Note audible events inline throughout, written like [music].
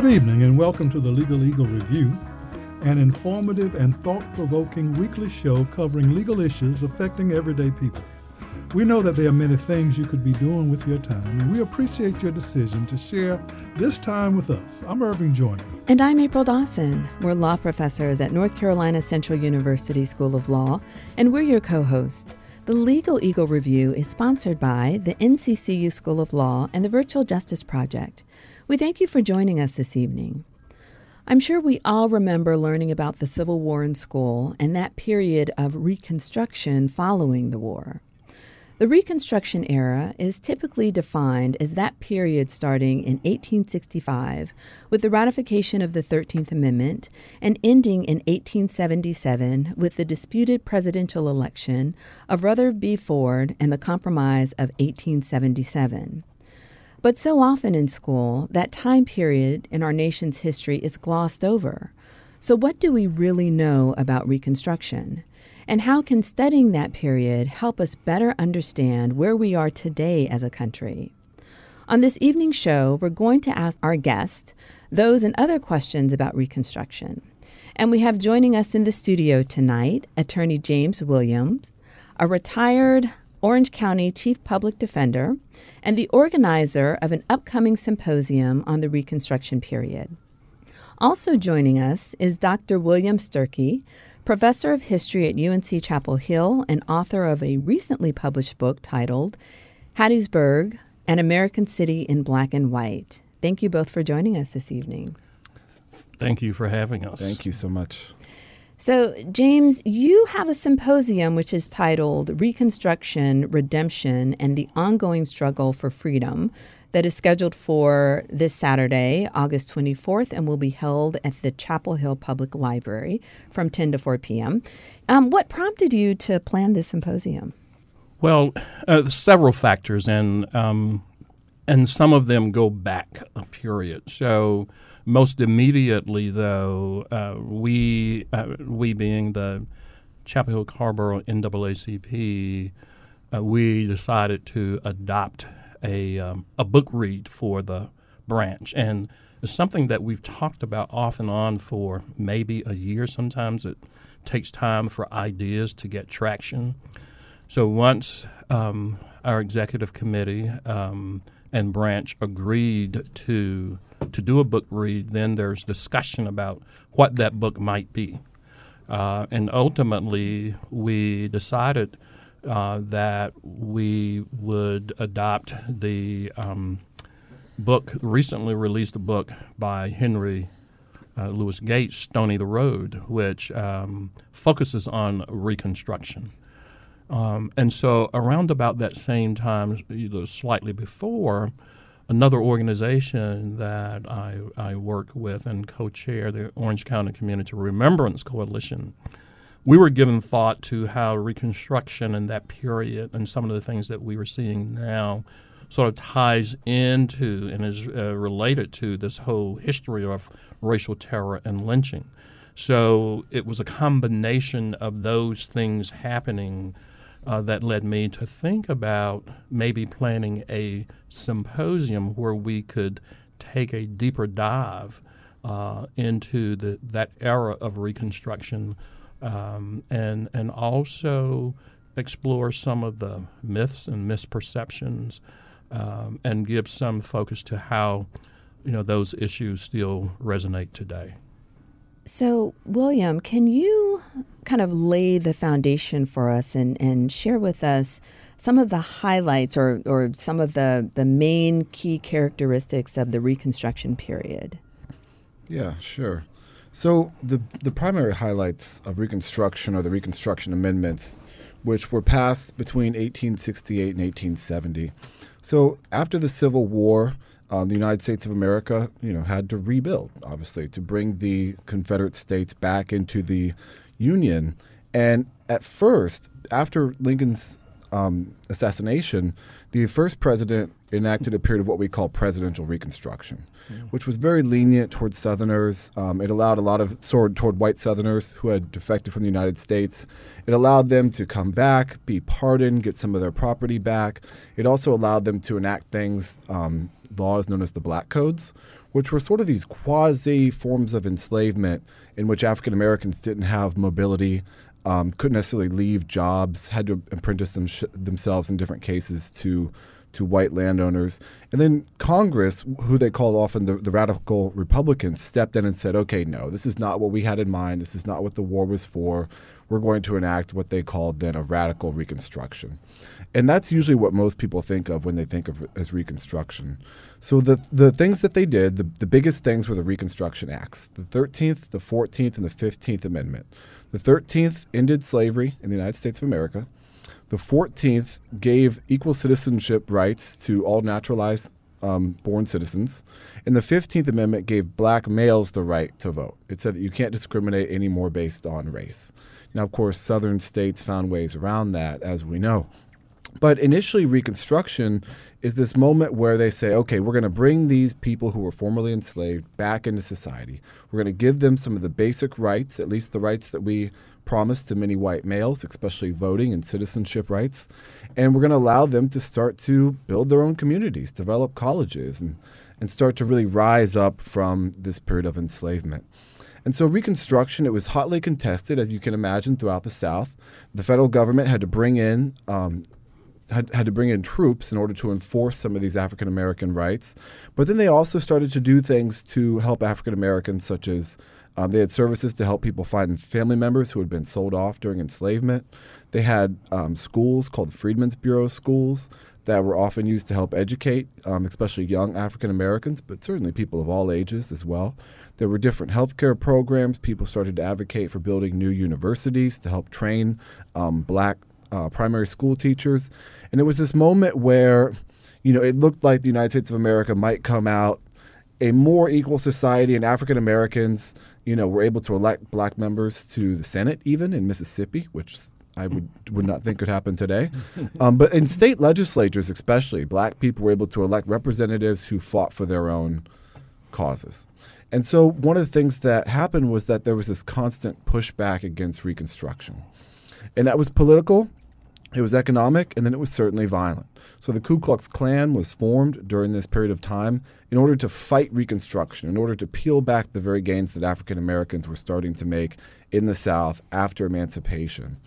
Good evening and welcome to the Legal Eagle Review, an informative and thought provoking weekly show covering legal issues affecting everyday people. We know that there are many things you could be doing with your time, and we appreciate your decision to share this time with us. I'm Irving Joyner. And I'm April Dawson. We're law professors at North Carolina Central University School of Law, and we're your co hosts. The Legal Eagle Review is sponsored by the NCCU School of Law and the Virtual Justice Project. We thank you for joining us this evening. I'm sure we all remember learning about the Civil War in school and that period of Reconstruction following the war. The Reconstruction era is typically defined as that period starting in 1865 with the ratification of the 13th Amendment and ending in 1877 with the disputed presidential election of Rutherford B. Ford and the Compromise of 1877. But so often in school, that time period in our nation's history is glossed over. So, what do we really know about Reconstruction? And how can studying that period help us better understand where we are today as a country? On this evening show, we're going to ask our guest those and other questions about Reconstruction. And we have joining us in the studio tonight Attorney James Williams, a retired Orange County Chief Public Defender, and the organizer of an upcoming symposium on the Reconstruction period. Also joining us is Dr. William Sturkey, professor of history at UNC Chapel Hill and author of a recently published book titled Hattiesburg, an American City in Black and White. Thank you both for joining us this evening. Thank you for having us. Thank you so much. So, James, you have a symposium which is titled Reconstruction, Redemption, and the Ongoing Struggle for Freedom that is scheduled for this Saturday, August 24th, and will be held at the Chapel Hill Public Library from 10 to 4 p.m. Um, what prompted you to plan this symposium? Well, uh, several factors, and um, and some of them go back a period. So, most immediately, though, uh, we uh, we being the Chapel Hill Carrboro NAACP, uh, we decided to adopt a um, a book read for the branch, and it's something that we've talked about off and on for maybe a year. Sometimes it takes time for ideas to get traction. So once um, our executive committee um, and branch agreed to to do a book read, then there's discussion about what that book might be, uh, and ultimately we decided uh, that we would adopt the um, book, recently released book by Henry uh, Louis Gates, Stony the Road, which um, focuses on Reconstruction. Um, and so, around about that same time, either slightly before, another organization that I, I work with and co chair, the Orange County Community Remembrance Coalition, we were given thought to how Reconstruction and that period and some of the things that we were seeing now sort of ties into and is uh, related to this whole history of racial terror and lynching. So it was a combination of those things happening uh, that led me to think about maybe planning a symposium where we could take a deeper dive uh, into the, that era of Reconstruction um, and and also explore some of the myths and misperceptions, um, and give some focus to how you know those issues still resonate today. So, William, can you kind of lay the foundation for us and, and share with us some of the highlights or, or some of the, the main key characteristics of the Reconstruction period? Yeah, sure. So the the primary highlights of Reconstruction are the Reconstruction Amendments, which were passed between 1868 and 1870. So after the Civil War, um, the United States of America, you know, had to rebuild, obviously, to bring the Confederate States back into the Union. And at first, after Lincoln's um, assassination, the first president enacted a period of what we call presidential reconstruction, mm. which was very lenient towards Southerners. Um, it allowed a lot of sword toward white Southerners who had defected from the United States. It allowed them to come back, be pardoned, get some of their property back. It also allowed them to enact things, um, laws known as the Black Codes, which were sort of these quasi forms of enslavement in which African Americans didn't have mobility, um, couldn't necessarily leave jobs, had to apprentice them sh- themselves in different cases to to white landowners. And then Congress, who they called often the, the radical Republicans, stepped in and said, okay, no, this is not what we had in mind. This is not what the war was for. We're going to enact what they called then a radical Reconstruction. And that's usually what most people think of when they think of as Reconstruction. So the the things that they did, the, the biggest things were the Reconstruction Acts, the 13th, the 14th, and the 15th Amendment. The 13th ended slavery in the United States of America. The 14th gave equal citizenship rights to all naturalized um, born citizens. And the 15th Amendment gave black males the right to vote. It said that you can't discriminate anymore based on race. Now, of course, southern states found ways around that, as we know. But initially, Reconstruction is this moment where they say, okay, we're going to bring these people who were formerly enslaved back into society. We're going to give them some of the basic rights, at least the rights that we promised to many white males, especially voting and citizenship rights. And we're going to allow them to start to build their own communities, develop colleges, and, and start to really rise up from this period of enslavement. And so Reconstruction, it was hotly contested, as you can imagine, throughout the South. The federal government had to bring in um, had, had to bring in troops in order to enforce some of these African American rights. But then they also started to do things to help African Americans, such as um, they had services to help people find family members who had been sold off during enslavement. They had um, schools called Freedmen's Bureau schools that were often used to help educate, um, especially young African Americans, but certainly people of all ages as well. There were different healthcare programs. People started to advocate for building new universities to help train um, black uh, primary school teachers. And it was this moment where, you know, it looked like the United States of America might come out a more equal society, and African Americans, you know, were able to elect black members to the Senate, even in Mississippi, which I would would not think could happen today. [laughs] Um, but in state legislatures, especially, black people were able to elect representatives who fought for their own causes. And so one of the things that happened was that there was this constant pushback against Reconstruction. And that was political, it was economic, and then it was certainly violent. So the Ku Klux Klan was formed during this period of time in order to fight Reconstruction, in order to peel back the very gains that African Americans were starting to make in the South after emancipation.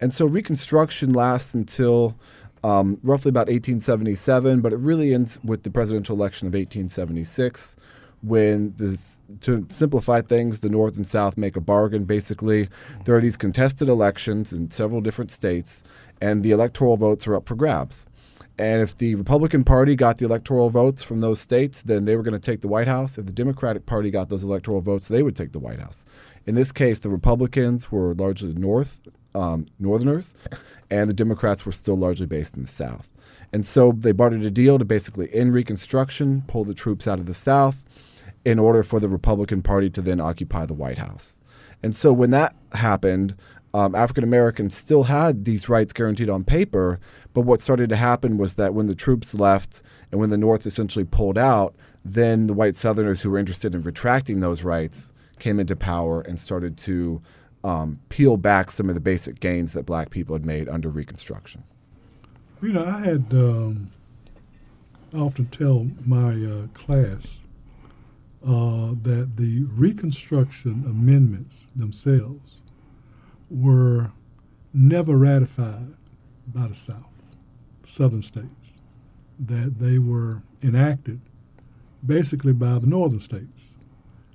And so Reconstruction lasts until um, roughly about 1877, but it really ends with the presidential election of 1876 when this, to simplify things, the North and South make a bargain. Basically, there are these contested elections in several different states, and the electoral votes are up for grabs. And if the Republican Party got the electoral votes from those states, then they were going to take the White House. If the Democratic Party got those electoral votes, they would take the White House. In this case, the Republicans were largely North um, Northerners, and the Democrats were still largely based in the South. And so they bartered a deal to basically end Reconstruction, pull the troops out of the South, in order for the Republican Party to then occupy the White House. And so when that happened, um, African Americans still had these rights guaranteed on paper. But what started to happen was that when the troops left and when the North essentially pulled out, then the white Southerners who were interested in retracting those rights came into power and started to um, peel back some of the basic gains that black people had made under Reconstruction. You know, I had um, often tell my uh, class uh, that the Reconstruction amendments themselves were never ratified by the South, Southern states, that they were enacted basically by the Northern states,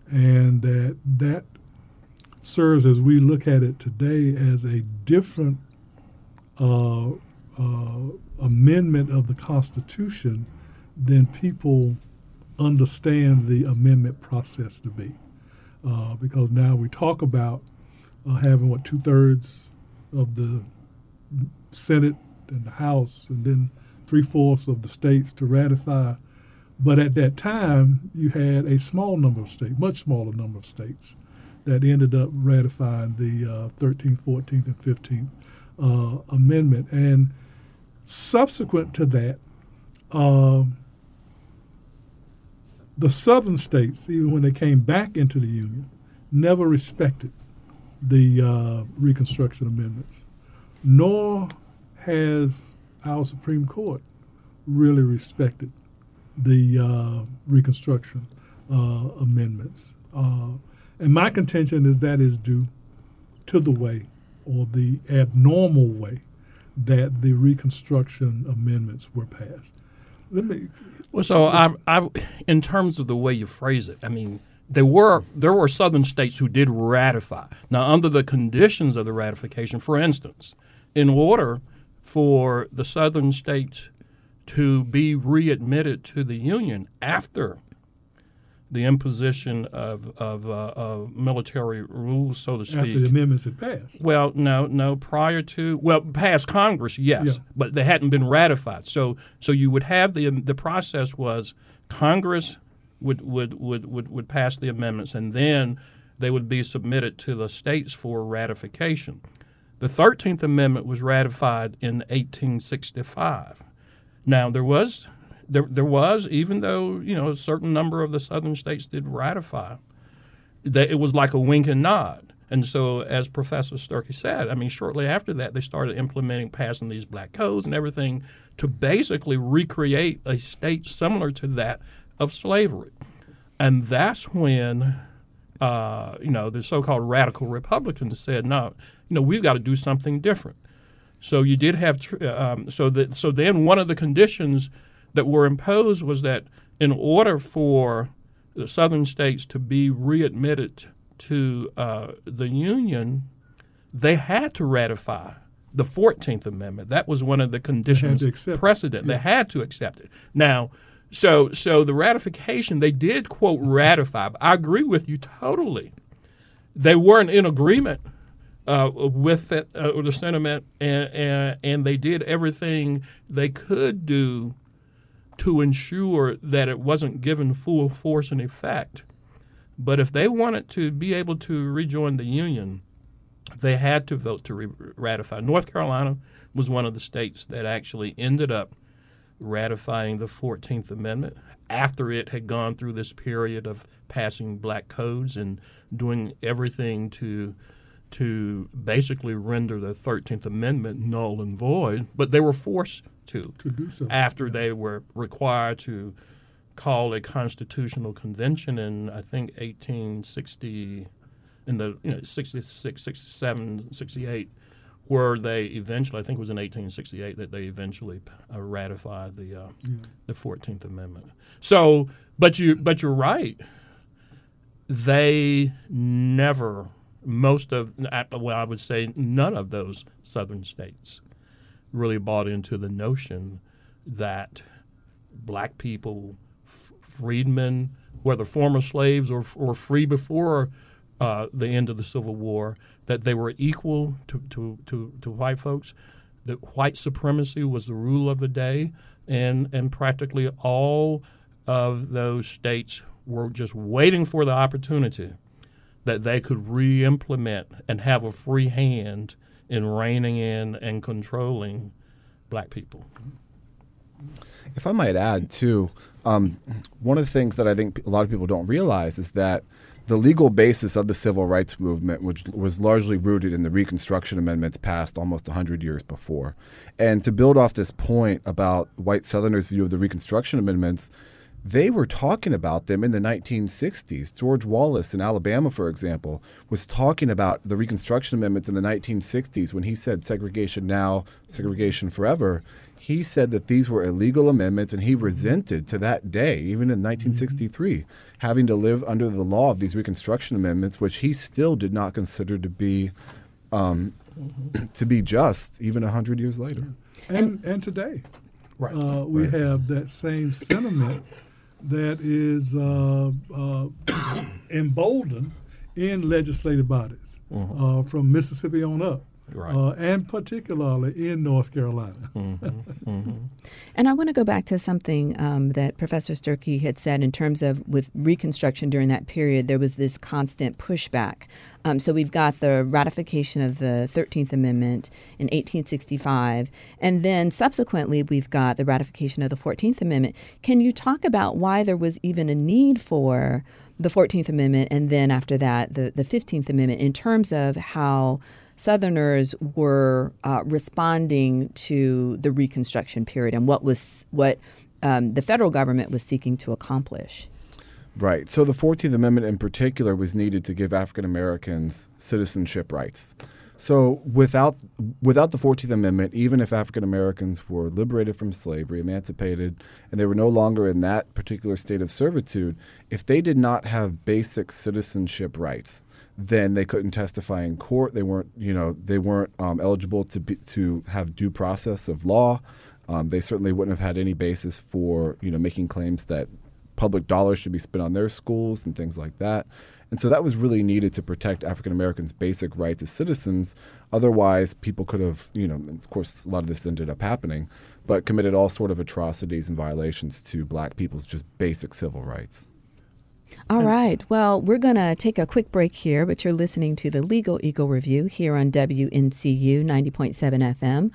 and that that serves as we look at it today as a different uh, uh, amendment of the Constitution than people understand the amendment process to be. Uh, because now we talk about uh, having what two thirds of the Senate and the House, and then three fourths of the states to ratify. But at that time, you had a small number of states, much smaller number of states, that ended up ratifying the uh, 13th, 14th, and 15th uh, Amendment. And subsequent to that, um, the southern states, even when they came back into the Union, never respected the uh, Reconstruction Amendments, nor has our Supreme Court really respected the uh, Reconstruction uh, amendments. Uh, and my contention is that is due to the way or the abnormal way that the Reconstruction amendments were passed. Let me. Well, so I, I, in terms of the way you phrase it, I mean, there were there were Southern states who did ratify. Now, under the conditions of the ratification, for instance, in order for the Southern states to be readmitted to the Union after the imposition of of, uh, of military rules, so to speak. After the amendments had passed. Well, no, no. Prior to well, past Congress, yes, Yeah. but they hadn't been ratified. So, so you would have the the process was Congress would would would would, would pass the amendments, and then they would be submitted to the states for ratification. The Thirteenth Amendment was ratified in 1865. Now there was there, there was even though you know a certain number of the southern states did ratify that it was like a wink and nod. And so, as Professor Sturkey said, I mean, shortly after that, they started implementing, passing these black codes and everything to basically recreate a state similar to that of slavery. And that's when, uh, you know, the so-called radical Republicans said, no, you know, we've got to do something different. So you did have, tr- um, so that, so then one of the conditions that were imposed was that in order for the southern states to be readmitted to uh, the Union, they had to ratify the 14th Amendment. That was one of the conditions it. precedent. They had to accept it. Now, so so the ratification, they did quote ratify. I agree with you totally. They weren't in agreement uh, with it, uh, with the sentiment, and, and and they did everything they could do to ensure that it wasn't given full force and effect. But if they wanted to be able to rejoin the Union, they had to vote to re- ratify. North Carolina was one of the states that actually ended up ratifying the 14th Amendment after it had gone through this period of passing black codes and doing everything to to basically render the 13th Amendment null and void, but they were forced to To do so. after they were required to call a constitutional convention in I think 1860 in the you know 66 67 68 where they eventually I think it was in 1868 that they eventually uh, ratified the uh, the 14th amendment. So but you but you're right. They never most of well I would say none of those southern states really bought into the notion that black people, f- freedmen, whether former slaves or, or free before uh, the end of the Civil War, that they were equal to, to, to, to white folks, that white supremacy was the rule of the day, and, and practically all of those states were just waiting for the opportunity that they could re implement and have a free hand in reining in and controlling black people. If I might add, too, um, one of the things that I think a lot of people don't realize is that the legal basis of the civil rights movement, which was largely rooted in the Reconstruction Amendments passed almost 100 years before. And to build off this point about white Southerners' view of the Reconstruction Amendments, they were talking about them in the 1960s. George Wallace in Alabama, for example, was talking about the Reconstruction Amendments in the 1960s when he said segregation now, segregation forever. He said that these were illegal amendments and he resented to that day, even in 1963, having to live under the law of these Reconstruction Amendments, which he still did not consider to be um, [clears throat] to be just even 100 years later. And, and today, Right. uh, we have that same sentiment that is uh, uh, [coughs] emboldened in legislative bodies uh, from Mississippi on up, Right. uh, and particularly in North Carolina. And I want to go back to something um, that Professor Sturkey had said in terms of with Reconstruction during that period, there was this constant pushback. Um, so we've got the ratification of the 13th Amendment in 1865, and then subsequently we've got the ratification of the 14th Amendment. Can you talk about why there was even a need for the 14th Amendment and then after that the, the 15th Amendment in terms of how Southerners were uh, responding to the Reconstruction period and what was what um, the federal government was seeking to accomplish. Right. So the 14th Amendment in particular was needed to give African Americans citizenship rights. So without without the 14th Amendment, even if African Americans were liberated from slavery, emancipated, and they were no longer in that particular state of servitude, if they did not have basic citizenship rights, then they couldn't testify in court. They weren't, you know, they weren't um, eligible to be, to have due process of law. Um, they certainly wouldn't have had any basis for, you know, making claims that public dollars should be spent on their schools and things like that. And so that was really needed to protect African Americans' basic rights as citizens. Otherwise, people could have, you know, of course, a lot of this ended up happening, but committed all sort of atrocities and violations to black people's just basic civil rights. All right. Well, we're going to take a quick break here, but you're listening to the Legal Eagle Review here on WNCU 90.7 FM.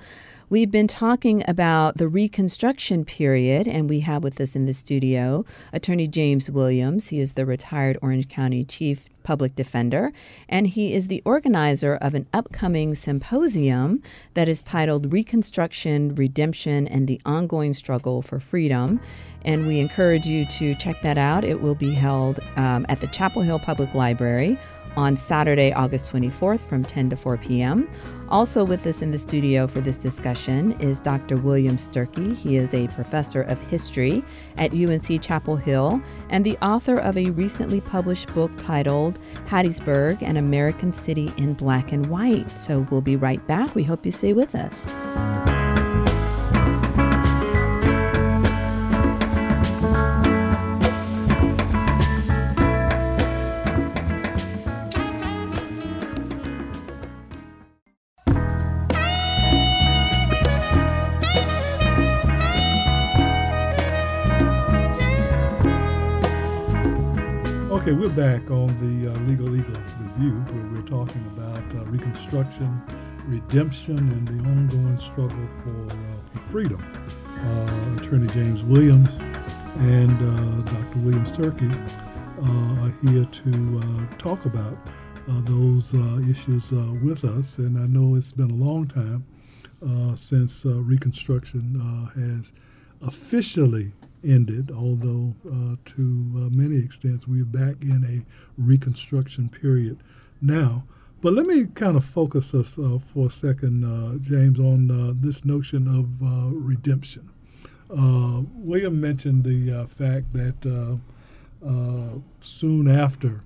We've been talking about the Reconstruction period, and we have with us in the studio Attorney James Williams. He is the retired Orange County Chief Public Defender, and he is the organizer of an upcoming symposium that is titled Reconstruction, Redemption, and the Ongoing Struggle for Freedom. And we encourage you to check that out. It will be held um, at the Chapel Hill Public Library on Saturday, August 24th from 10 to 4 p.m. Also with us in the studio for this discussion is Dr. William Sturkey. He is a professor of history at UNC Chapel Hill and the author of a recently published book titled Hattiesburg, an American City in Black and White. So we'll be right back. We hope you stay with us. Back on the uh, Legal Eagle Review where we're talking about uh, Reconstruction, redemption, and the ongoing struggle for, uh, for freedom. Uh, Attorney James Williams and uh, Dr. William Sturkey uh, are here to talk about those issues with us. And I know it's been a long time since Reconstruction has officially ended, although uh, to uh, many extents we're back in a reconstruction period now. But let me kind of focus us uh, for a second, uh, James, on uh, this notion of uh, redemption. Uh, William mentioned the fact that soon after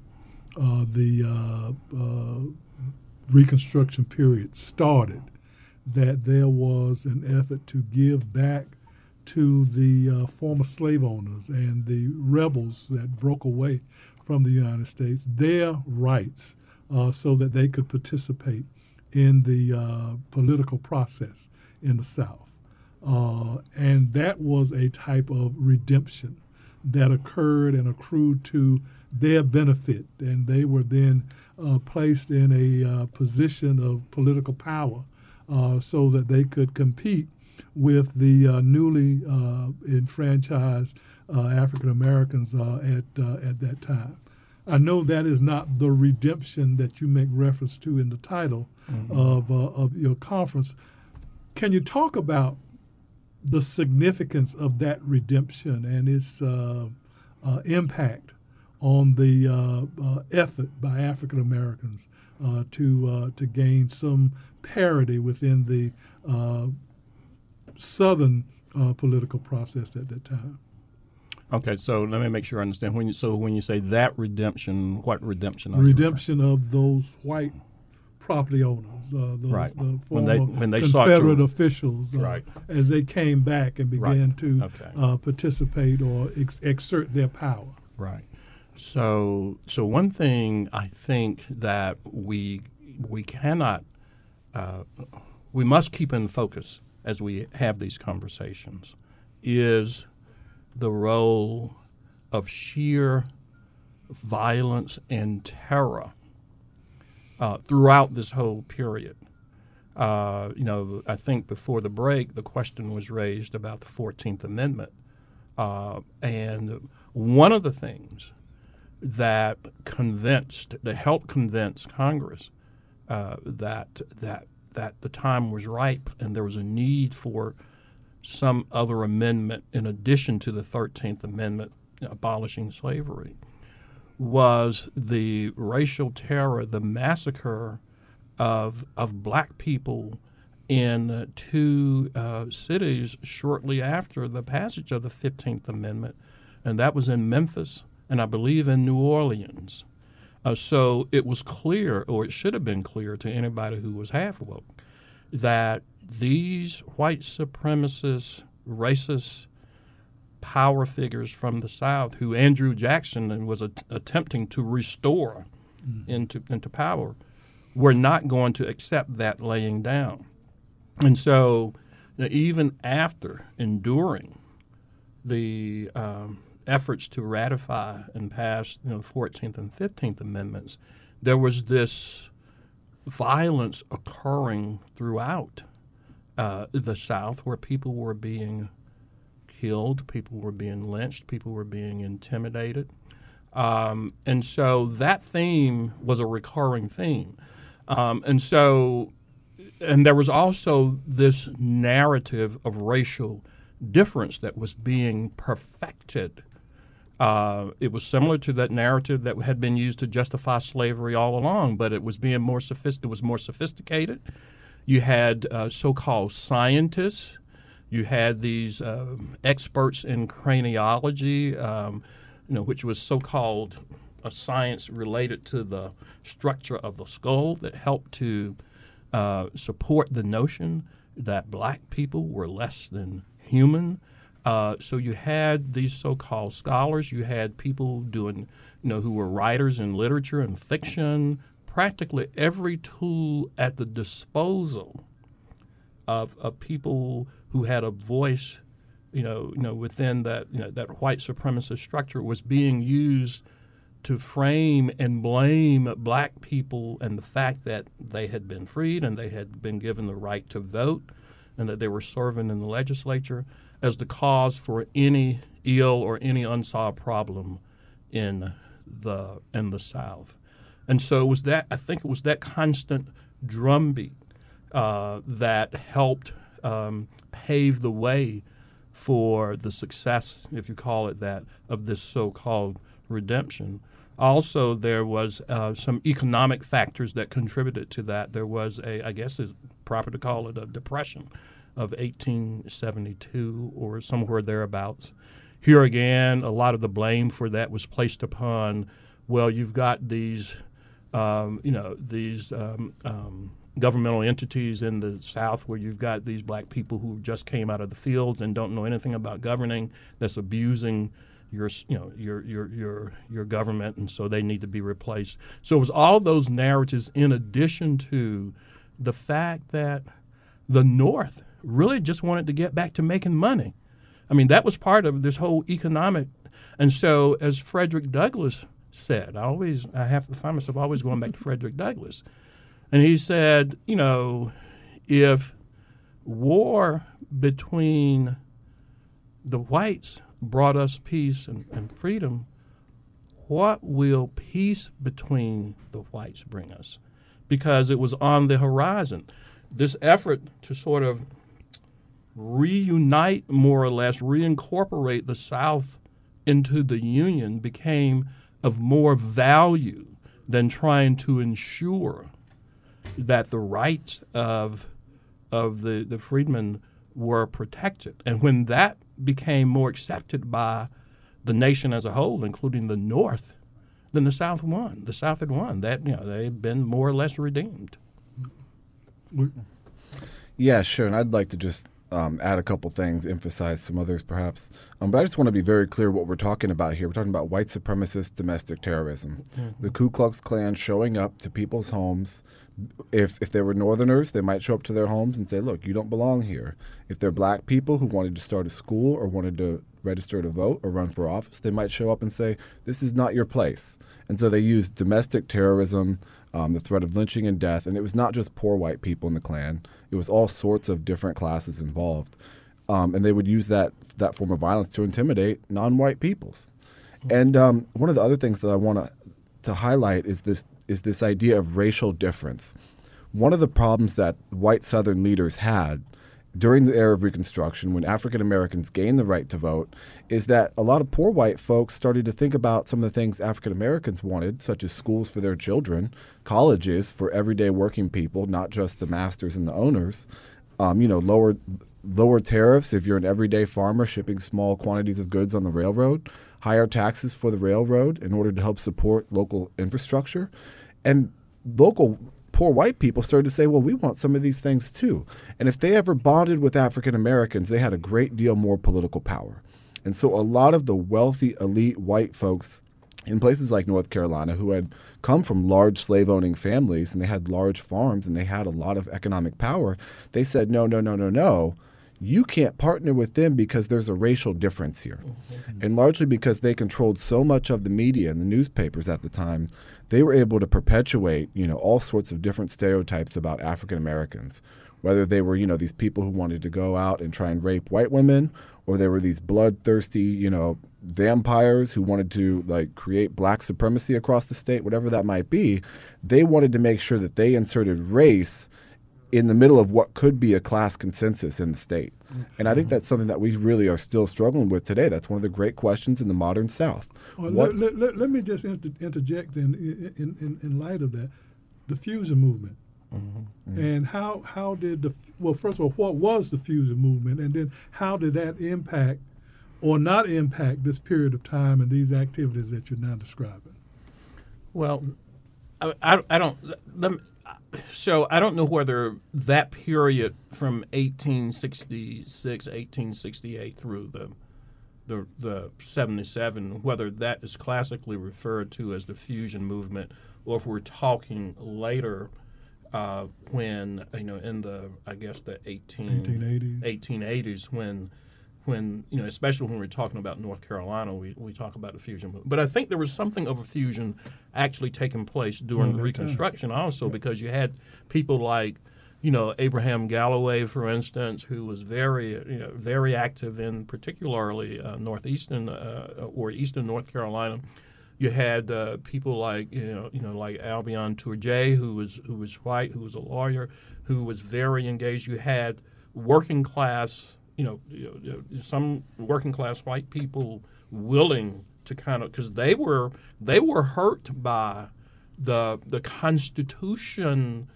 the Reconstruction period started, that there was an effort to give back to the uh, former slave owners and the rebels that broke away from the United States their rights uh, so that they could participate in the uh, political process in the South. Uh, and that was a type of redemption that occurred and accrued to their benefit. And they were then uh, placed in a uh, position of political power so that they could compete with the uh, newly uh, enfranchised uh, African Americans uh, at uh, at that time. I know that is not the redemption that you make reference to in the title mm-hmm. of of your conference. Can you talk about the significance of that redemption and its impact on the effort by African Americans to to gain some parity within the Southern uh, political process at that time. Okay, so let me make sure I understand. When you, so when you say that redemption, what redemption? redemption of those white property owners, uh, those, right? The when they when they Confederate to, officials, uh, right? As they came back and began right. to okay. uh, participate or ex- exert their power. Right. So so one thing I think that we we cannot uh, we must keep in focus as we have these conversations is the role of sheer violence and terror uh, throughout this whole period. Uh, you know, I think before the break, the question was raised about the 14th Amendment. Uh, and one of the things that convinced, that helped convince Congress uh, that, that that the time was ripe and there was a need for some other amendment in addition to the 13th Amendment abolishing slavery was the racial terror, the massacre of of black people in two uh, cities shortly after the passage of the Fifteenth Amendment, and that was in Memphis and I believe in New Orleans. Uh, so it was clear, or it should have been clear to anybody who was half woke, that these white supremacist, racist power figures from the South, who Andrew Jackson was a- attempting to restore mm-hmm. into into power, were not going to accept that laying down. And so, you know, even after enduring the um, efforts to ratify and pass you know, the 14th and 15th Amendments, there was this violence occurring throughout uh, the South where people were being killed, people were being lynched, people were being intimidated. Um, and so that theme was a recurring theme. Um, and so, and there was also this narrative of racial difference that was being perfected uh, it was similar to that narrative that had been used to justify slavery all along, but it was being more sophist- It was more sophisticated. You had uh, so-called scientists. You had these uh, experts in craniology, um, you know, which was so-called a science related to the structure of the skull that helped to uh, support the notion that black people were less than human. Uh, so you had these so-called scholars. You had people doing, you know, who were writers in literature and fiction. Practically every tool at the disposal of, of people who had a voice, you know, you know, within that you know that white supremacist structure was being used to frame and blame black people and the fact that they had been freed and they had been given the right to vote and that they were serving in the legislature as the cause for any ill or any unsolved problem in the in the South. And so it was that I think it was that constant drumbeat uh, that helped um, pave the way for the success, if you call it that, of this so-called redemption. Also, there was uh, some economic factors that contributed to that. There was a, I guess it's proper to call it a depression of 1872 or somewhere thereabouts. Here again, a lot of the blame for that was placed upon, well, you've got these, um, you know, these um, um, governmental entities in the South where you've got these black people who just came out of the fields and don't know anything about governing, that's abusing your you know your your your your government and so they need to be replaced. So it was all those narratives in addition to the fact that the North really just wanted to get back to making money. I mean, that was part of this whole economic. And so, as Frederick Douglass said, I always I have to find myself always going back to Frederick Douglass, and he said, you know, if war between the whites brought us peace and, and freedom, what will peace between the whites bring us? Because it was on the horizon. This effort to sort of reunite, more or less, reincorporate the South into the Union became of more value than trying to ensure that the rights of of the, the freedmen were protected. And when that became more accepted by the nation as a whole, including the North, then the South won. The South had won. That you know they had been more or less redeemed. Yeah, sure. And I'd like to just um, add a couple things, emphasize some others perhaps. Um, but I just want to be very clear what we're talking about here. We're talking about white supremacist domestic terrorism. Mm-hmm. The Ku Klux Klan showing up to people's homes. If, if they were Northerners, they might show up to their homes and say, look, you don't belong here. If they're black people who wanted to start a school or wanted to register to vote or run for office, they might show up and say, this is not your place. And so they use domestic terrorism, um, the threat of lynching and death. And it was not just poor white people in the Klan, it was all sorts of different classes involved. Um, and they would use that, that form of violence to intimidate non white peoples. And um, one of the other things that I want to highlight is this, is this idea of racial difference. One of the problems that white Southern leaders had during the era of Reconstruction, when African Americans gained the right to vote, is that a lot of poor white folks started to think about some of the things African Americans wanted, such as schools for their children, colleges for everyday working people, not just the masters and the owners. Um, you know, lower lower tariffs if you're an everyday farmer shipping small quantities of goods on the railroad, higher taxes for the railroad in order to help support local infrastructure, and local poor white people started to say, well, we want some of these things too. And if they ever bonded with African Americans, they had a great deal more political power. And so a lot of the wealthy, elite white folks in places like North Carolina who had come from large slave owning families and they had large farms and they had a lot of economic power, they said, no, no, no, no, no. You can't partner with them because there's a racial difference here. Mm-hmm. And largely because they controlled so much of the media and the newspapers at the time they were able to perpetuate, you know, all sorts of different stereotypes about African Americans, whether they were, you know, these people who wanted to go out and try and rape white women, or they were these bloodthirsty, you know, vampires who wanted to like create black supremacy across the state, whatever that might be. They wanted to make sure that they inserted race in the middle of what could be a class consensus in the state. And I think mm-hmm. that's something that we really are still struggling with today. That's one of the great questions in the modern South. Well, let, let, let, let, me just inter- interject in, in, in, in, light of that the fusion movement. Mm-hmm. Mm-hmm. And how, how did the, well, first of all, what was the fusion movement? And then how did that impact or not impact this period of time and these activities that you're now describing? Well, I, I, I don't, let me, so I don't know whether that period from 1866, 1868 through the the the 77, whether that is classically referred to as the fusion movement, or if we're talking later uh, when you know in the I guess the 18, 1880s. 1880s when when you know especially when we're talking about North Carolina we, we talk about the fusion movement. But I think there was something of a fusion actually taking place during the Reconstruction time. also yeah. because you had people like you know Abraham Galloway, for instance, who was very you know, very active in particularly uh, northeastern uh, or eastern North Carolina. You had uh, people like you know you know like Albion Tourjée, who was who was white, who was a lawyer, who was very engaged. You had working class you know, you know some working class white people willing to kind of because they were they were hurt by the the Constitution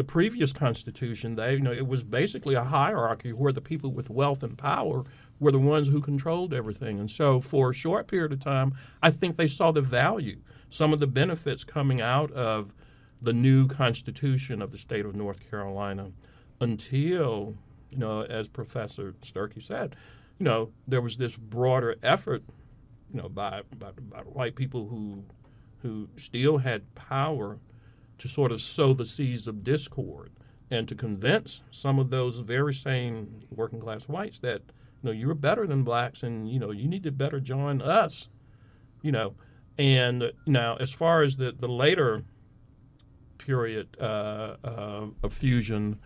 the previous constitution, they you know it was basically a hierarchy where the people with wealth and power were the ones who controlled everything. And so for a short period of time, I think they saw the value, some of the benefits coming out of the new constitution of the state of North Carolina until, you know, as Professor Sturkey said, you know, there was this broader effort, you know, by, by, by white people who who still had power to sort of sow the seeds of discord and to convince some of those very same working class whites that you know you're better than blacks and you know you need to better join us you know. And now as far as the, the later period uh, uh, of fusion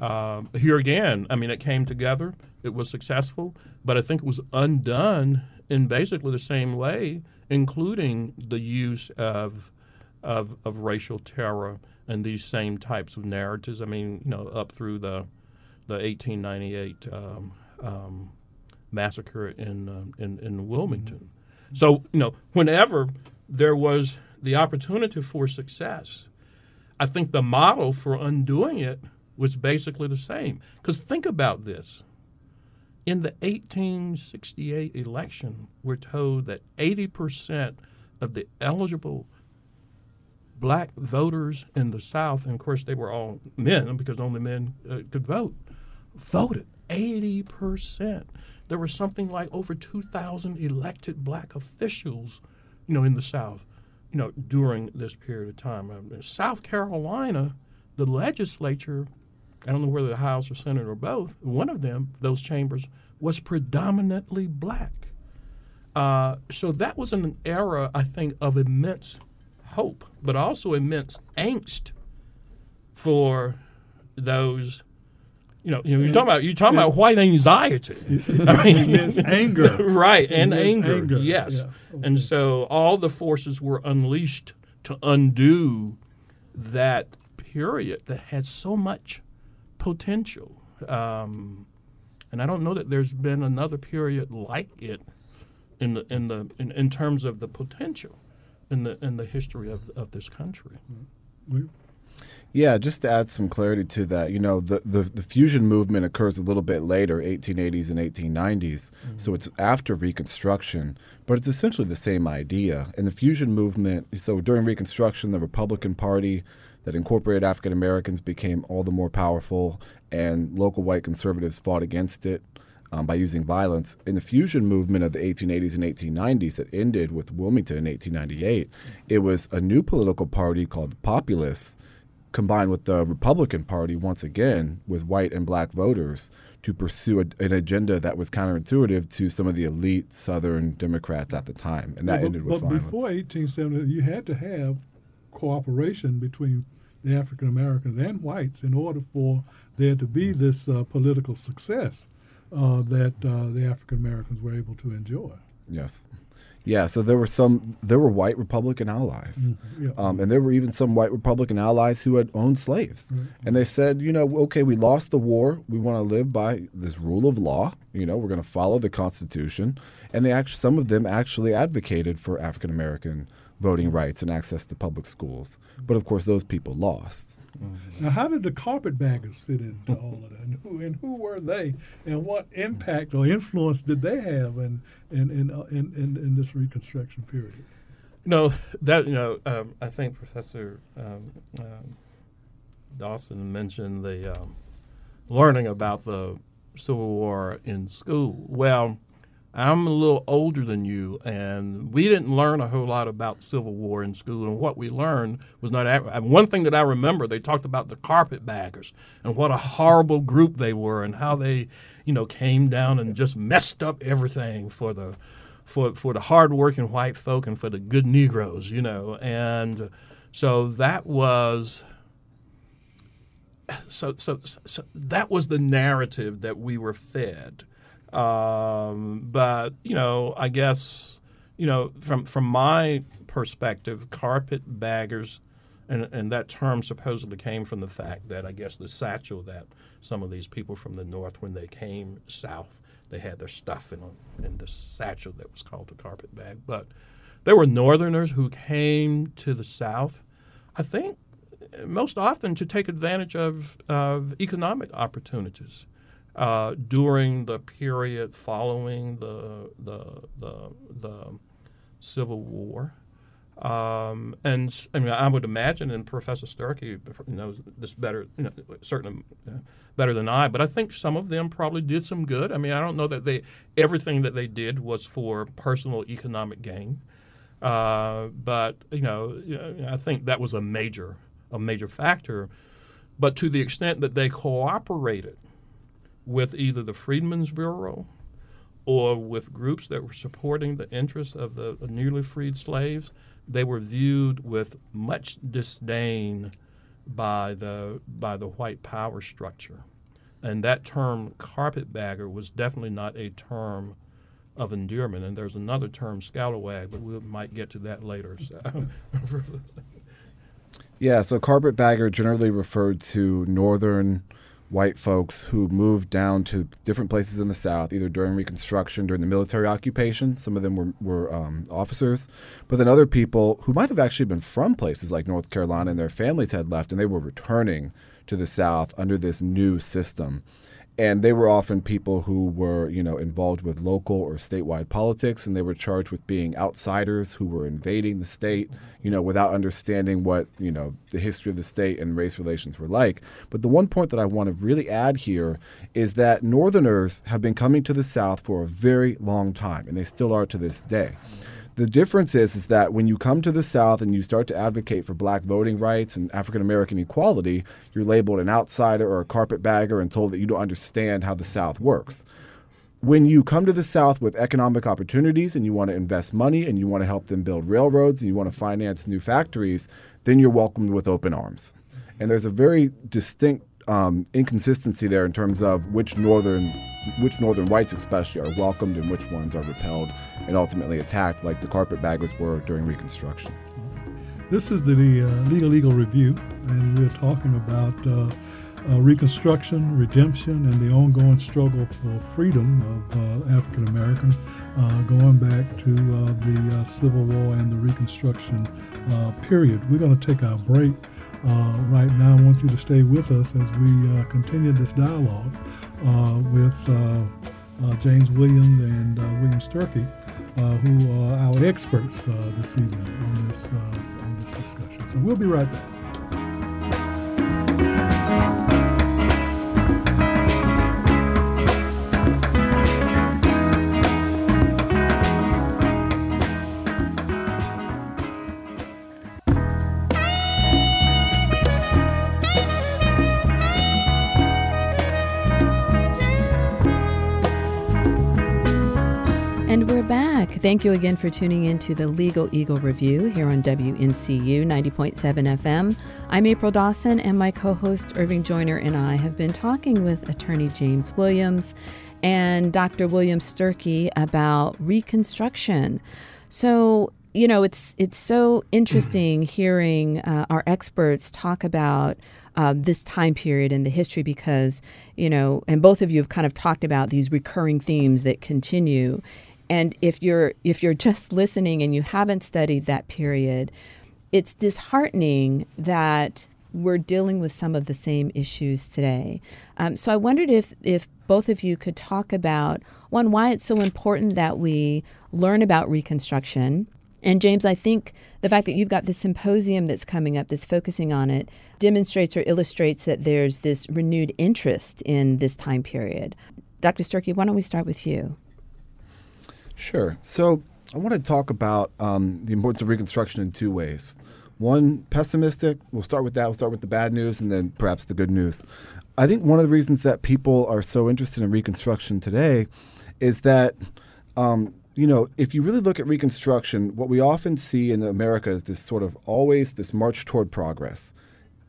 uh, here again i mean it came together it was successful but i think it was undone in basically the same way including the use of of, of racial terror and these same types of narratives. I mean, you know, up through the the 1898 um, um, massacre in, uh, in in Wilmington. So you know, whenever there was the opportunity for success, I think the model for undoing it was basically the same. Because think about this. In the 1868 election, we're told that 80% of the eligible black voters in the South, and of course they were all men because only men uh, could vote, voted 80%. There were something like over 2,000 elected black officials, you know, in the South, you know, during this period of time. Uh, South Carolina, the legislature, I don't know whether the House or Senate or both, one of them, those chambers, was predominantly black. Uh, so that was an era, I think, of immense hope, but also immense angst for those. You know, you are talking about you're talking about white anxiety. [laughs] I mean, [laughs] immense anger, [laughs] right? And anger, anger, yes. Yeah. Okay. And so all the forces were unleashed to undo that period that had so much potential. Um, and I don't know that there's been another period like it in the in the in, in terms of the potential in the in the history of of this country. Mm-hmm. Yeah, just to add some clarity to that, you know, the, the, the fusion movement occurs a little bit later, 1880s and 1890s. Mm-hmm. So it's after Reconstruction, but it's essentially the same idea. And the fusion movement, so during Reconstruction, the Republican Party that incorporated African Americans became all the more powerful, and local white conservatives fought against it. Um, by using violence. In the fusion movement of the 1880s and 1890s that ended with Wilmington in 1898, it was a new political party called the Populists combined with the Republican Party once again with white and black voters to pursue a, an agenda that was counterintuitive to some of the elite Southern Democrats at the time, and that but, ended with but violence. before 1870, you had to have cooperation between the African Americans and whites in order for there to be this uh, political success uh, that uh, the African Americans were able to enjoy. yes, yeah. So there were some, there were white Republican allies, Yeah. um, and there were even some white Republican allies who had owned slaves, and they said, you know, okay, we lost the war, we want to live by this rule of law. You know, we're going to follow the Constitution, and they actually, some of them actually advocated for African American voting rights and access to public schools. But of course, those people lost. Now, how did the carpetbaggers fit into all of that, and who and who were they, and what impact or influence did they have in in in uh, in, in, in this Reconstruction period? No, that you know um, I think Professor um, um, Dawson mentioned the um, learning about the Civil War in school. Well, I'm a little older than you, and we didn't learn a whole lot about Civil War in school. And what we learned was not one thing that I remember. They talked about the carpetbaggers and what a horrible group they were, and how they, you know, came down and just messed up everything for the for for the hardworking white folk and for the good Negroes, you know. And so that was so so, so that was the narrative that we were fed. Um, but you know, I guess you know from from my perspective, carpetbaggers, and and that term supposedly came from the fact that I guess the satchel that some of these people from the north, when they came south, they had their stuff in in this satchel that was called a carpet bag. But there were northerners who came to the south, I think, most often to take advantage of, of economic opportunities uh, during the period following the the the, the Civil War. Um, and I mean, I would imagine, and Professor Sturkey knows this better, you know, certainly uh, better than I. But I think some of them probably did some good. I mean, I don't know that they everything that they did was for personal economic gain, uh, but you know, I think that was a major a major factor. But to the extent that they cooperated with either the Freedmen's Bureau or with groups that were supporting the interests of the, newly freed slaves, they were viewed with much disdain by the by the white power structure. And that term carpetbagger was definitely not a term of endearment. And there's another term, scalawag, but we might get to that later. So. [laughs] Yeah, so carpetbagger generally referred to northern white folks who moved down to different places in the South, either during Reconstruction, during the military occupation. Some of them were, were um, officers, but then other people who might have actually been from places like North Carolina and their families had left and they were returning to the South under this new system. And they were often people who were, you know, involved with local or statewide politics, and they were charged with being outsiders who were invading the state, you know, without understanding what, you know, the history of the state and race relations were like. But the one point that I want to really add here is that Northerners have been coming to the South for a very long time, and they still are to this day. The difference is, is that when you come to the South and you start to advocate for black voting rights and African American equality, you're labeled an outsider or a carpetbagger and told that you don't understand how the South works. When you come to the South with economic opportunities and you want to invest money and you want to help them build railroads and you want to finance new factories, then you're welcomed with open arms. And there's a very distinct um, inconsistency there in terms of which northern which northern whites especially are welcomed and which ones are repelled and ultimately attacked like the carpetbaggers were during reconstruction This is the uh, Legal Review, and we're talking about uh, uh, Reconstruction, redemption, and the ongoing struggle for freedom of uh, African Americans, uh, going back to uh, the Civil War and the Reconstruction period. We're going to take our break Uh, right now. I want you to stay with us as we uh, continue this dialogue uh, with James Williams and William Sturkey, who are our experts this evening on this on this discussion. So we'll be right back. Thank you again for tuning in to the Legal Eagle Review here on WNCU 90.7 FM. I'm April Dawson, and my co host Irving Joyner and I have been talking with attorney James Williams and Dr. William Sturkey about Reconstruction. So, you know, it's it's so interesting [clears throat] hearing uh, our experts talk about uh, this time period in the history because, you know, and both of you have kind of talked about these recurring themes that continue. And if you're if you're just listening and you haven't studied that period, it's disheartening that we're dealing with some of the same issues today. Um, so I wondered if if both of you could talk about one why it's so important that we learn about Reconstruction. And James, I think the fact that you've got this symposium that's coming up that's focusing on it demonstrates or illustrates that there's this renewed interest in this time period. Dr. Sturkey, why don't we start with you? Sure. So I want to talk about um, the importance of Reconstruction in two ways. One, pessimistic. We'll start with that. We'll start with the bad news and then perhaps the good news. I think one of the reasons that people are so interested in Reconstruction today is that, um, you know, if you really look at Reconstruction, what we often see in America is this sort of always this march toward progress.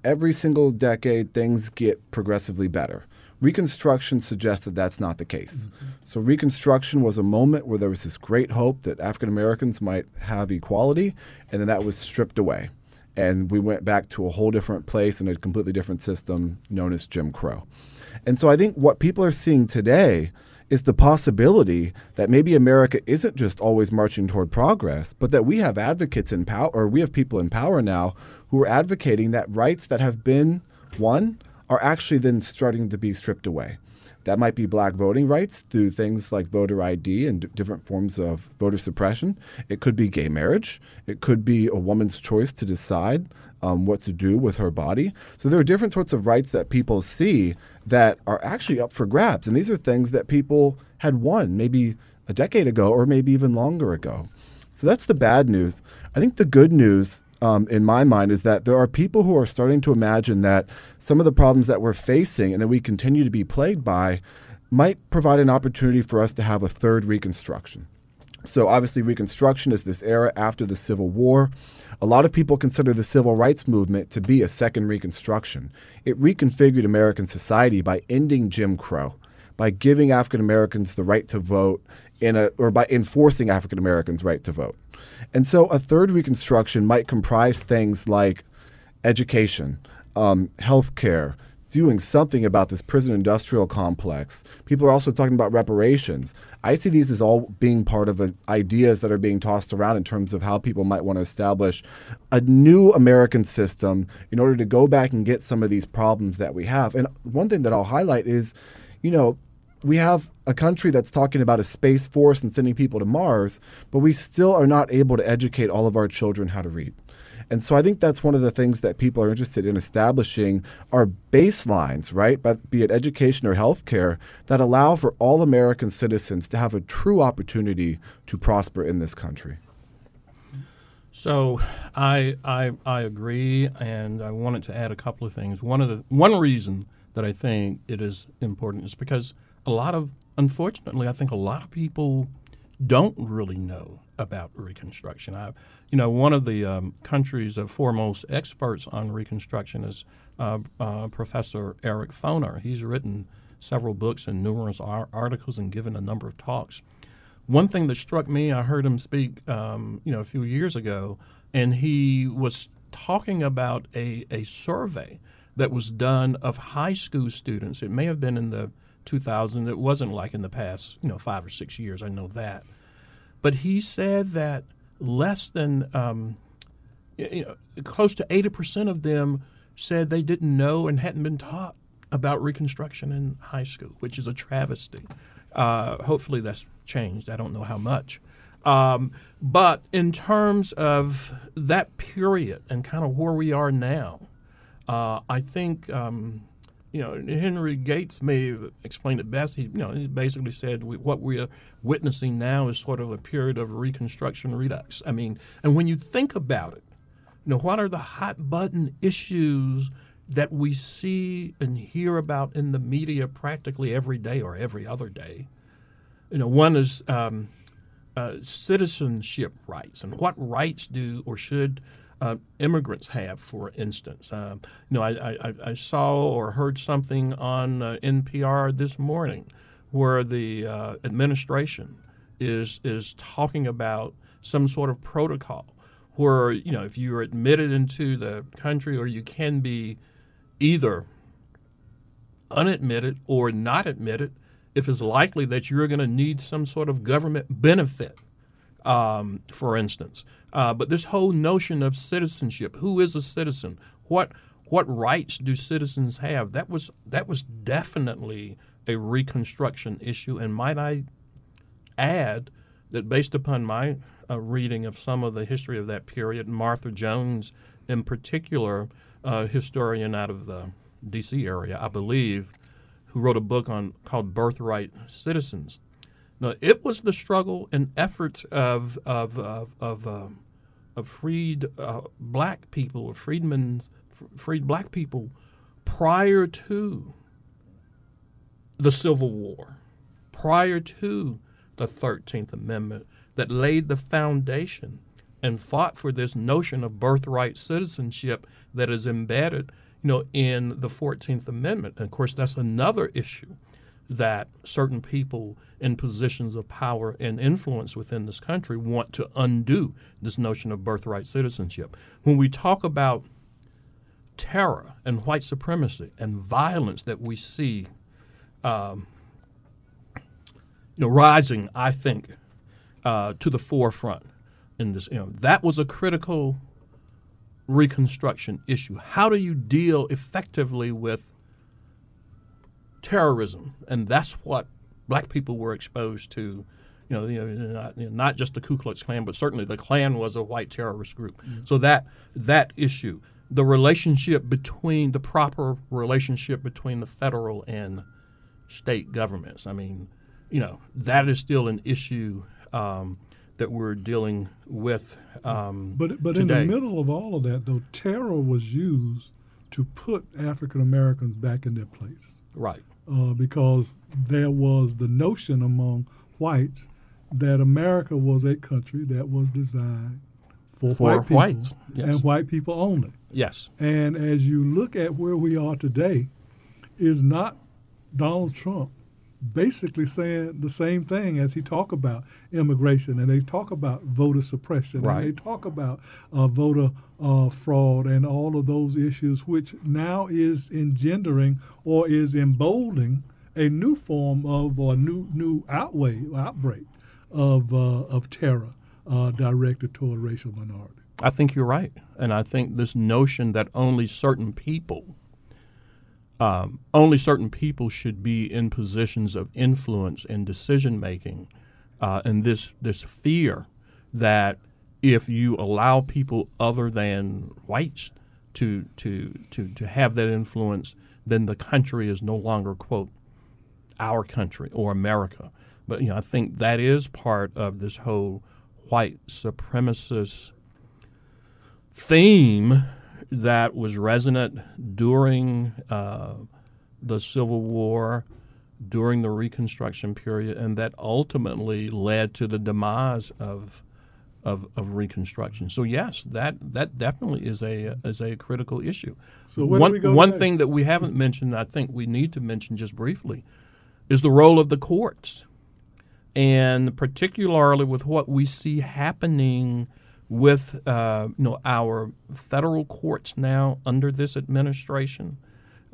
Every single decade, things get progressively better. Reconstruction suggests that that's not the case. Mm-hmm. So, Reconstruction was a moment where there was this great hope that African Americans might have equality, and then that was stripped away. And we went back to a whole different place and a completely different system known as Jim Crow. And so, I think what people are seeing today is the possibility that maybe America isn't just always marching toward progress, but that we have advocates in power, or we have people in power now who are advocating that rights that have been won are actually then starting to be stripped away. That might be black voting rights through things like voter ID and d- different forms of voter suppression. It could be gay marriage. It could be a woman's choice to decide um, what to do with her body. So there are different sorts of rights that people see that are actually up for grabs. And these are things that people had won maybe a decade ago or maybe even longer ago. So that's the bad news. I think the good news um, in my mind is that there are people who are starting to imagine that some of the problems that we're facing and that we continue to be plagued by might provide an opportunity for us to have a third Reconstruction. So, obviously, Reconstruction is this era after the Civil War. A lot of people consider the civil rights movement to be a second Reconstruction. It reconfigured American society by ending Jim Crow, by giving African Americans the right to vote in a, or by enforcing African Americans' right to vote. And so a third reconstruction might comprise things like education, um, healthcare, doing something about this prison industrial complex. People are also talking about reparations. I see these as all being part of a, ideas that are being tossed around in terms of how people might want to establish a new American system in order to go back and get some of these problems that we have. And one thing that I'll highlight is, you know, we have a country that's talking about a space force and sending people to Mars, but we still are not able to educate all of our children how to read. And so I think that's one of the things that people are interested in establishing are baselines, right? Be it education or healthcare that allow for all American citizens to have a true opportunity to prosper in this country. So I, I I agree, and I wanted to add a couple of things. One of the one reason that I think it is important is because a lot of, unfortunately, I think a lot of people don't really know about Reconstruction. I, you know, one of the um, country's uh, foremost experts on Reconstruction is uh, uh, Professor Eric Foner. He's written several books and numerous ar- articles and given a number of talks. One thing that struck me, I heard him speak, um, you know, a few years ago, and he was talking about a, a survey that was done of high school students. It may have been in the 2000s. It wasn't like in the past, you know, five or six years. I know that. But he said that less than, um, you know, close to 80% of them said they didn't know and hadn't been taught about Reconstruction in high school, which is a travesty. Uh, hopefully that's changed. I don't know how much. Um, but in terms of that period and kind of where we are now, uh, I think um, you know Henry Gates may have explained it best. He you know he basically said we, what we are witnessing now is sort of a period of Reconstruction redux. I mean, and when you think about it, you know what are the hot button issues that we see and hear about in the media practically every day or every other day? You know, one is um, uh, citizenship rights and what rights do or should uh, immigrants have, for instance. Uh, you know, I, I, I, saw or heard something on uh, NPR this morning where the uh, administration is is talking about some sort of protocol where you know if you are admitted into the country or you can be either unadmitted or not admitted if it's likely that you're going to need some sort of government benefit, um, for instance. Uh, but this whole notion of citizenship, who is a citizen? What what rights do citizens have? That was that was definitely a Reconstruction issue, and might I add that based upon my uh, reading of some of the history of that period, Martha Jones, in particular, a historian out of the D.C. area, I believe, who wrote a book on called Birthright Citizens. Now, it was the struggle and efforts of of of of, um, of freed uh, black people, freedmen, freed black people, prior to the Civil War, prior to the Thirteenth Amendment, that laid the foundation and fought for this notion of birthright citizenship that is embedded you know, in the 14th Amendment. And of course, that's another issue that certain people in positions of power and influence within this country want to undo this notion of birthright citizenship. When we talk about terror and white supremacy and violence that we see, um, you know, rising, I think, uh, to the forefront in this, you know, that was a critical Reconstruction issue. How do you deal effectively with terrorism? And that's what black people were exposed to. You know, you know, not, you know, not just the Ku Klux Klan, but certainly the Klan was a white terrorist group. Mm-hmm. So that that issue, the relationship between the proper relationship between the federal and state governments. I mean, you know, that is still an issue um, that we're dealing with um, but but today. in the middle of all of that, though, terror was used to put African Americans back in their place. Right. Uh, because there was the notion among whites that America was a country that was designed for, for white people whites, yes. and white people only. Yes. And as you look at where we are today, is not Donald Trump basically saying the same thing as he talk about immigration and they talk about voter suppression right. and they talk about uh, voter uh, fraud and all of those issues, which now is engendering or is emboldening a new form of or new new outway outbreak of uh, of terror uh, directed toward racial minorities. I think you're right, and I think this notion that only certain people um, only certain people should be in positions of influence and decision making, uh, and this this fear that if you allow people other than whites to to to to have that influence, then the country is no longer quote our country or America. But you know, I think that is part of this whole white supremacist theme that was resonant during uh, the Civil War, during the Reconstruction period, and that ultimately led to the demise of. Of, of Reconstruction, so yes, that that definitely is a is a critical issue. So one one thing that we haven't mentioned, I think we need to mention just briefly, is the role of the courts, and particularly with what we see happening with uh, you know our federal courts now under this administration.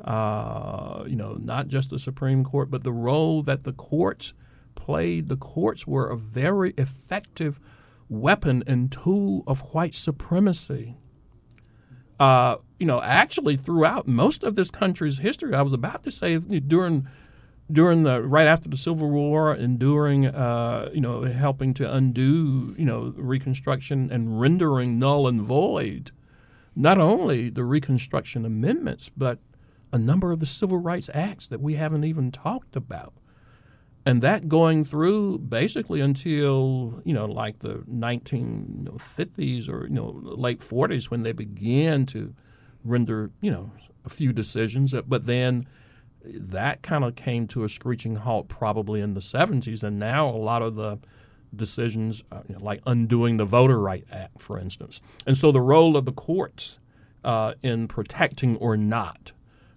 uh, you know, not just the Supreme Court, but the role that the courts played. The courts were a very effective weapon and tool of white supremacy. Uh, you know, actually, throughout most of this country's history, I was about to say during during the right after the Civil War and during uh, you know helping to undo you know Reconstruction and rendering null and void not only the Reconstruction amendments but a number of the civil rights acts that we haven't even talked about. And that going through basically until you know, like the 1950s or you know, late 40s when they began to render you know a few decisions, but then that kind of came to a screeching halt probably in the 70s, and now a lot of the decisions, uh, you know, like undoing the Voter Right Act, for instance. And so the role of the courts uh, in protecting or not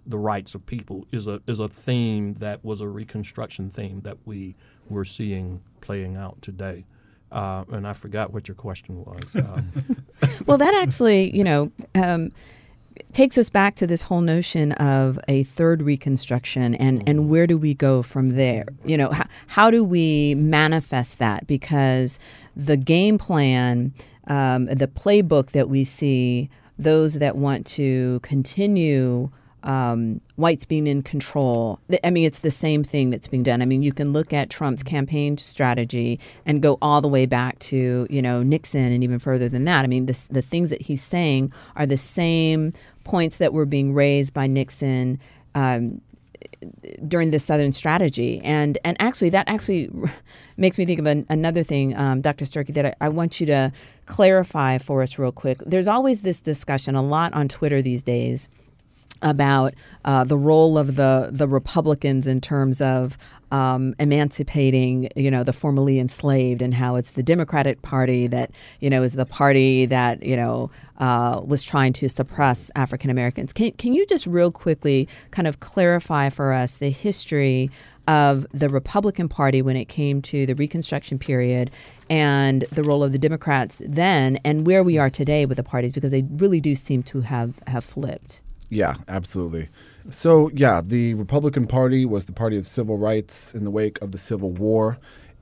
the rights of people is a is a theme that was a Reconstruction theme that we were seeing playing out today. Uh, and I forgot what your question was. Um, [laughs] well, that actually, you know. Um, takes us back to this whole notion of a third reconstruction and, and mm-hmm. where do we go from there? You know, how, how do we manifest that? Because the game plan, um, the playbook that we see, those that want to continue um, whites being in control. I mean, it's the same thing that's being done. I mean, you can look at Trump's campaign strategy and go all the way back to you know Nixon and even further than that. I mean, this, the things that he's saying are the same points that were being raised by Nixon. Um, during the Southern strategy, and and actually that actually [laughs] makes me think of an, another thing, um, Dr. Sturkey, that I, I want you to clarify for us real quick. There's always this discussion a lot on Twitter these days about uh, the role of the the Republicans in terms of um, emancipating, you know, the formerly enslaved, and how it's the Democratic Party that you know is the party that you know uh, was trying to suppress African Americans. Can can you just real quickly kind of clarify for us the history of the Republican Party when it came to the Reconstruction period and the role of the Democrats then, and where we are today with the parties, because they really do seem to have have flipped. Yeah, absolutely. So, yeah, the Republican Party was the party of civil rights in the wake of the Civil War.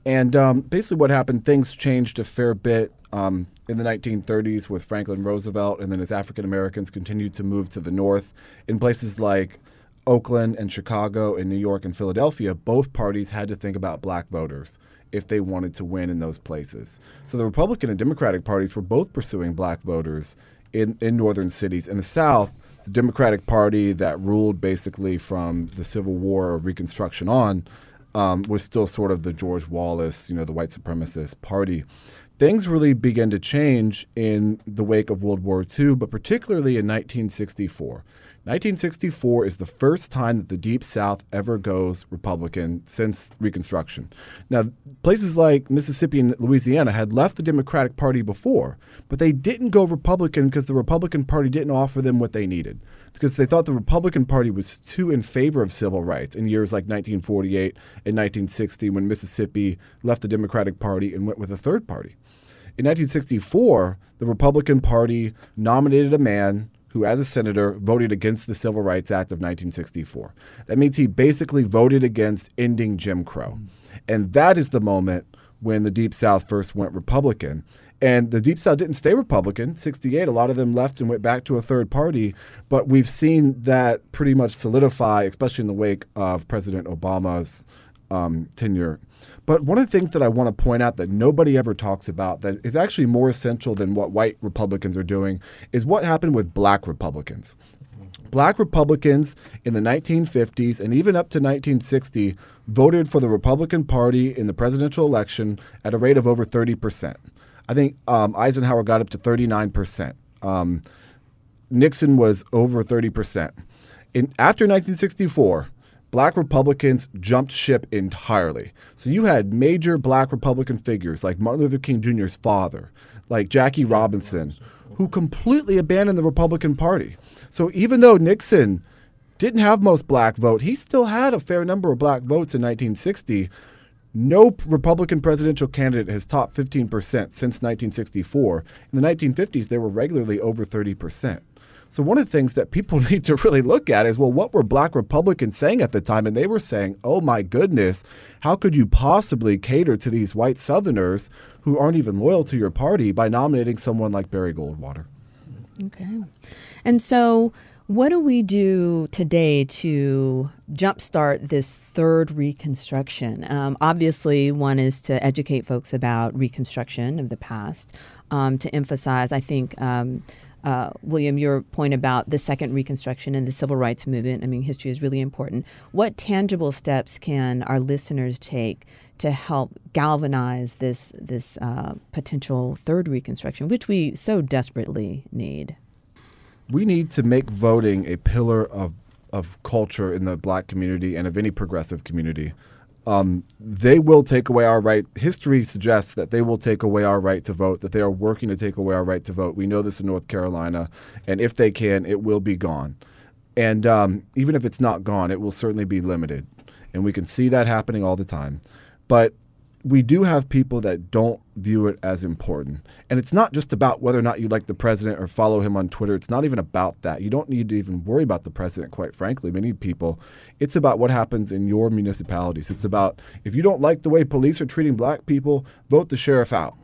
And um, basically, what happened, things changed a fair bit um, in the 1930s with Franklin Roosevelt, and then as African Americans continued to move to the north in places like Oakland and Chicago and New York and Philadelphia, both parties had to think about black voters if they wanted to win in those places. So the Republican and Democratic parties were both pursuing black voters in, in northern cities. In the South, the Democratic Party that ruled basically from the Civil War of Reconstruction on um, was still sort of the George Wallace, you know, the white supremacist party. Things really began to change in the wake of World War II, but particularly in 1964. 1964 is the first time that the Deep South ever goes Republican since Reconstruction. Now, places like Mississippi and Louisiana had left the Democratic Party before, but they didn't go Republican because the Republican Party didn't offer them what they needed. Because they thought the Republican Party was too in favor of civil rights in years like 1948 and 1960 when Mississippi left the Democratic Party and went with a third party. In 1964, the Republican Party nominated a man who, as a senator, voted against the Civil Rights Act of 1964. That means he basically voted against ending Jim Crow. And that is the moment when the Deep South first went Republican. And the Deep South didn't stay Republican. 68, a lot of them left and went back to a third party. But we've seen that pretty much solidify, especially in the wake of President Obama's um, tenure but one of the things that I want to point out that nobody ever talks about that is actually more essential than what white Republicans are doing is what happened with black Republicans. Black Republicans in the 1950s and even up to 1960 voted for the Republican Party in the presidential election at a rate of over 30%. I think um, Eisenhower got up to 39%. Um, Nixon was over 30%. In, after 1964, black Republicans jumped ship entirely. So you had major black Republican figures like Martin Luther King Jr.'s father, like Jackie Robinson, who completely abandoned the Republican Party. So even though Nixon didn't have most black vote, he still had a fair number of black votes in 1960. No Republican presidential candidate has topped 15% since 1964. In the 1950s, they were regularly over 30%. So one of the things that people [laughs] need to really look at is well, what were black Republicans saying at the time? And they were saying, oh my goodness, how could you possibly cater to these white Southerners who aren't even loyal to your party by nominating someone like Barry Goldwater? Okay. And so what do we do today to jumpstart this third Reconstruction? Um, obviously, one is to educate folks about Reconstruction of the past, um, to emphasize, I think. Um, uh, William, your point about the second Reconstruction and the Civil Rights Movement, I mean, history is really important. What tangible steps can our listeners take to help galvanize this, this uh, potential third Reconstruction, which we so desperately need? we need to make voting a pillar of of culture in the black community and of any progressive community. Um, they will take away our right. History suggests that they will take away our right to vote, that they are working to take away our right to vote. We know this in North Carolina, and if they can, it will be gone. And um, even if it's not gone, it will certainly be limited. And we can see that happening all the time. But we do have people that don't view it as important. And it's not just about whether or not you like the president or follow him on Twitter. It's not even about that. You don't need to even worry about the president, quite frankly, many people. It's about what happens in your municipalities. It's about if you don't like the way police are treating black people, vote the sheriff out.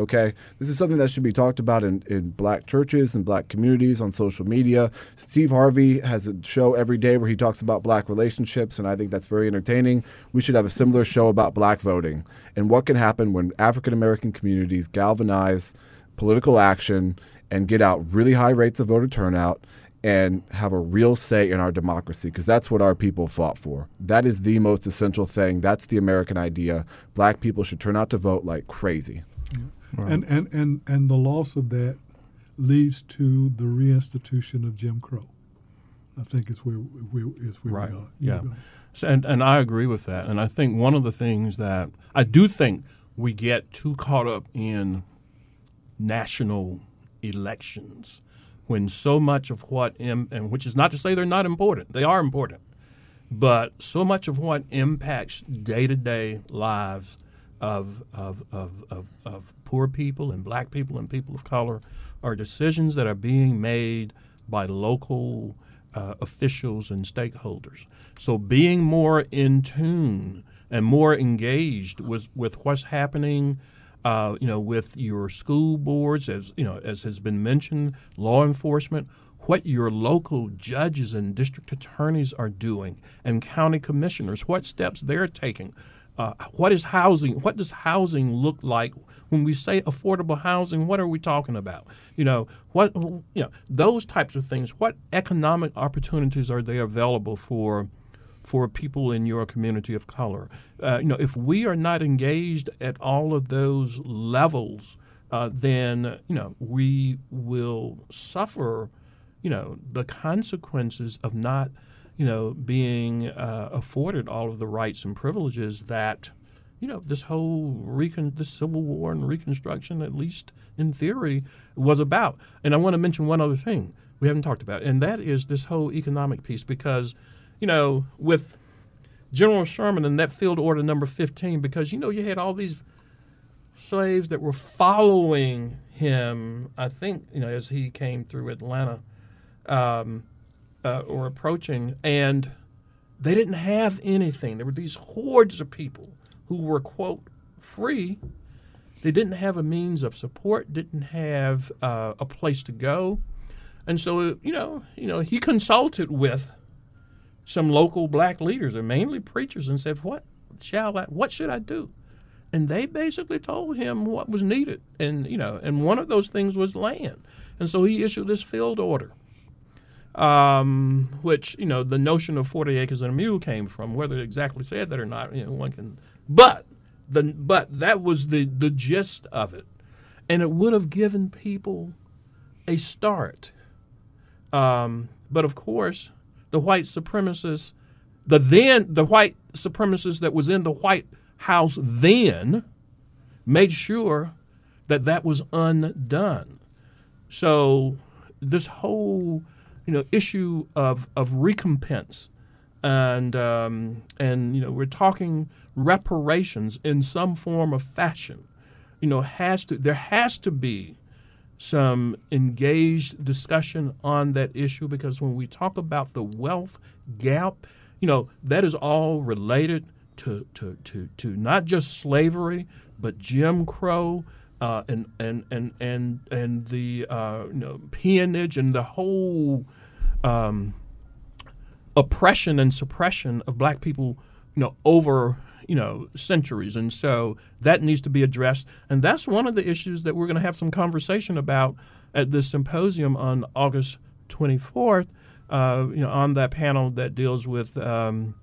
Okay, this is something that should be talked about in, in black churches and black communities on social media. Steve Harvey has a show every day where he talks about black relationships, and I think that's very entertaining. We should have a similar show about black voting and what can happen when African American communities galvanize political action and get out really high rates of voter turnout and have a real say in our democracy because that's what our people fought for. That is the most essential thing. That's the American idea. Black people should turn out to vote like crazy. Yeah. Right. And, and, and, and the loss of that leads to the reinstitution of Jim Crow. I think it's where, where, it's where right. we are. Yeah. So, and, and I agree with that. And I think one of the things that I do think we get too caught up in national elections when so much of what, Im- and which is not to say they're not important, they are important, but so much of what impacts day to day lives of, of, of, of, of poor people and black people and people of color are decisions that are being made by local uh, officials and stakeholders. So being more in tune and more engaged with, with what's happening, uh, you know, with your school boards, as you know, as has been mentioned, law enforcement, what your local judges and district attorneys are doing, and county commissioners, what steps they're taking uh, what is housing? What does housing look like when we say affordable housing? What are we talking about? You know what? You know those types of things. What economic opportunities are there available for? for people in your community of color. Uh, you know, if we are not engaged at all of those levels, uh, then you know we will suffer. You know the consequences of not you know, being uh, afforded all of the rights and privileges that, you know, this whole recon- this Civil War and Reconstruction, at least in theory, was about. And I want to mention one other thing we haven't talked about, and that is this whole economic piece, because, you know, with General Sherman and that field order number 15, because, you know, you had all these slaves that were following him, I think, you know, as he came through Atlanta. Um, uh, or approaching, and they didn't have anything. There were these hordes of people who were, quote, free. They didn't have a means of support, didn't have uh, a place to go. And so, you know, you know, he consulted with some local black leaders, and mainly preachers, and said, "What shall I? What should I do?" And they basically told him what was needed, and you know, and one of those things was land. And so he issued this field order um, which you know the notion of 40 acres and a mule came from. Whether it exactly said that or not, you know, one can. But the but that was the the gist of it, and it would have given people a start. Um, but of course, the white supremacists, the then the white supremacists that was in the White House then, made sure that that was undone. So this whole you know issue of of recompense and um, and you know we're talking reparations in some form of fashion you know has to there has to be some engaged discussion on that issue because when we talk about the wealth gap, you know, that is all related to, to, to, to not just slavery, but Jim Crow. Uh, and, and and and and the uh, you know peonage and the whole um, oppression and suppression of black people, you know, over you know centuries, and so that needs to be addressed. And that's one of the issues that we're going to have some conversation about at this symposium on August 24th. Uh, you know, on that panel that deals with um,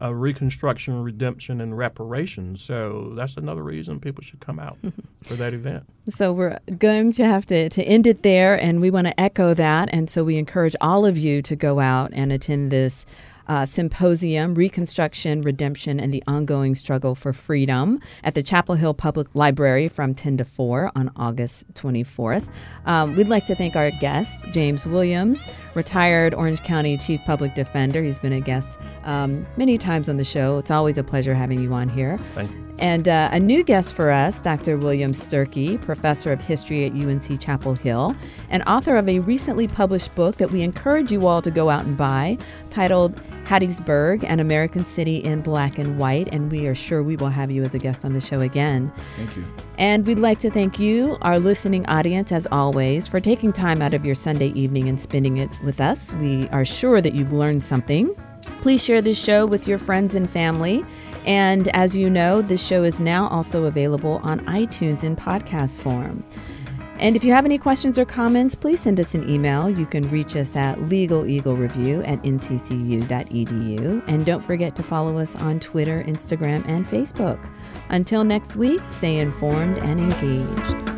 reconstruction, redemption, and reparations. So that's another reason people should come out [laughs] for that event. So we're going to have to, to end it there, and we want to echo that. And so we encourage all of you to go out and attend this uh, symposium, Reconstruction, Redemption, and the Ongoing Struggle for Freedom at the Chapel Hill Public Library from 10 to 4 on August 24th. Um, we'd like to thank our guests, James Williams, retired Orange County Chief Public Defender. He's been a guest um, many times on the show. It's always a pleasure having you on here. Thank you. And uh, a new guest for us, Dr. William Sturkey, professor of history at UNC Chapel Hill, and author of a recently published book that we encourage you all to go out and buy, titled Hattiesburg, an American City in Black and White. And we are sure we will have you as a guest on the show again. Thank you. And we'd like to thank you, our listening audience, as always, for taking time out of your Sunday evening and spending it with us. We are sure that you've learned something. Please share this show with your friends and family. And as you know, this show is now also available on iTunes in podcast form. And if you have any questions or comments, please send us an email. You can reach us at legaleaglereview at nccu.edu. And don't forget to follow us on Twitter, Instagram, and Facebook. Until next week, stay informed and engaged.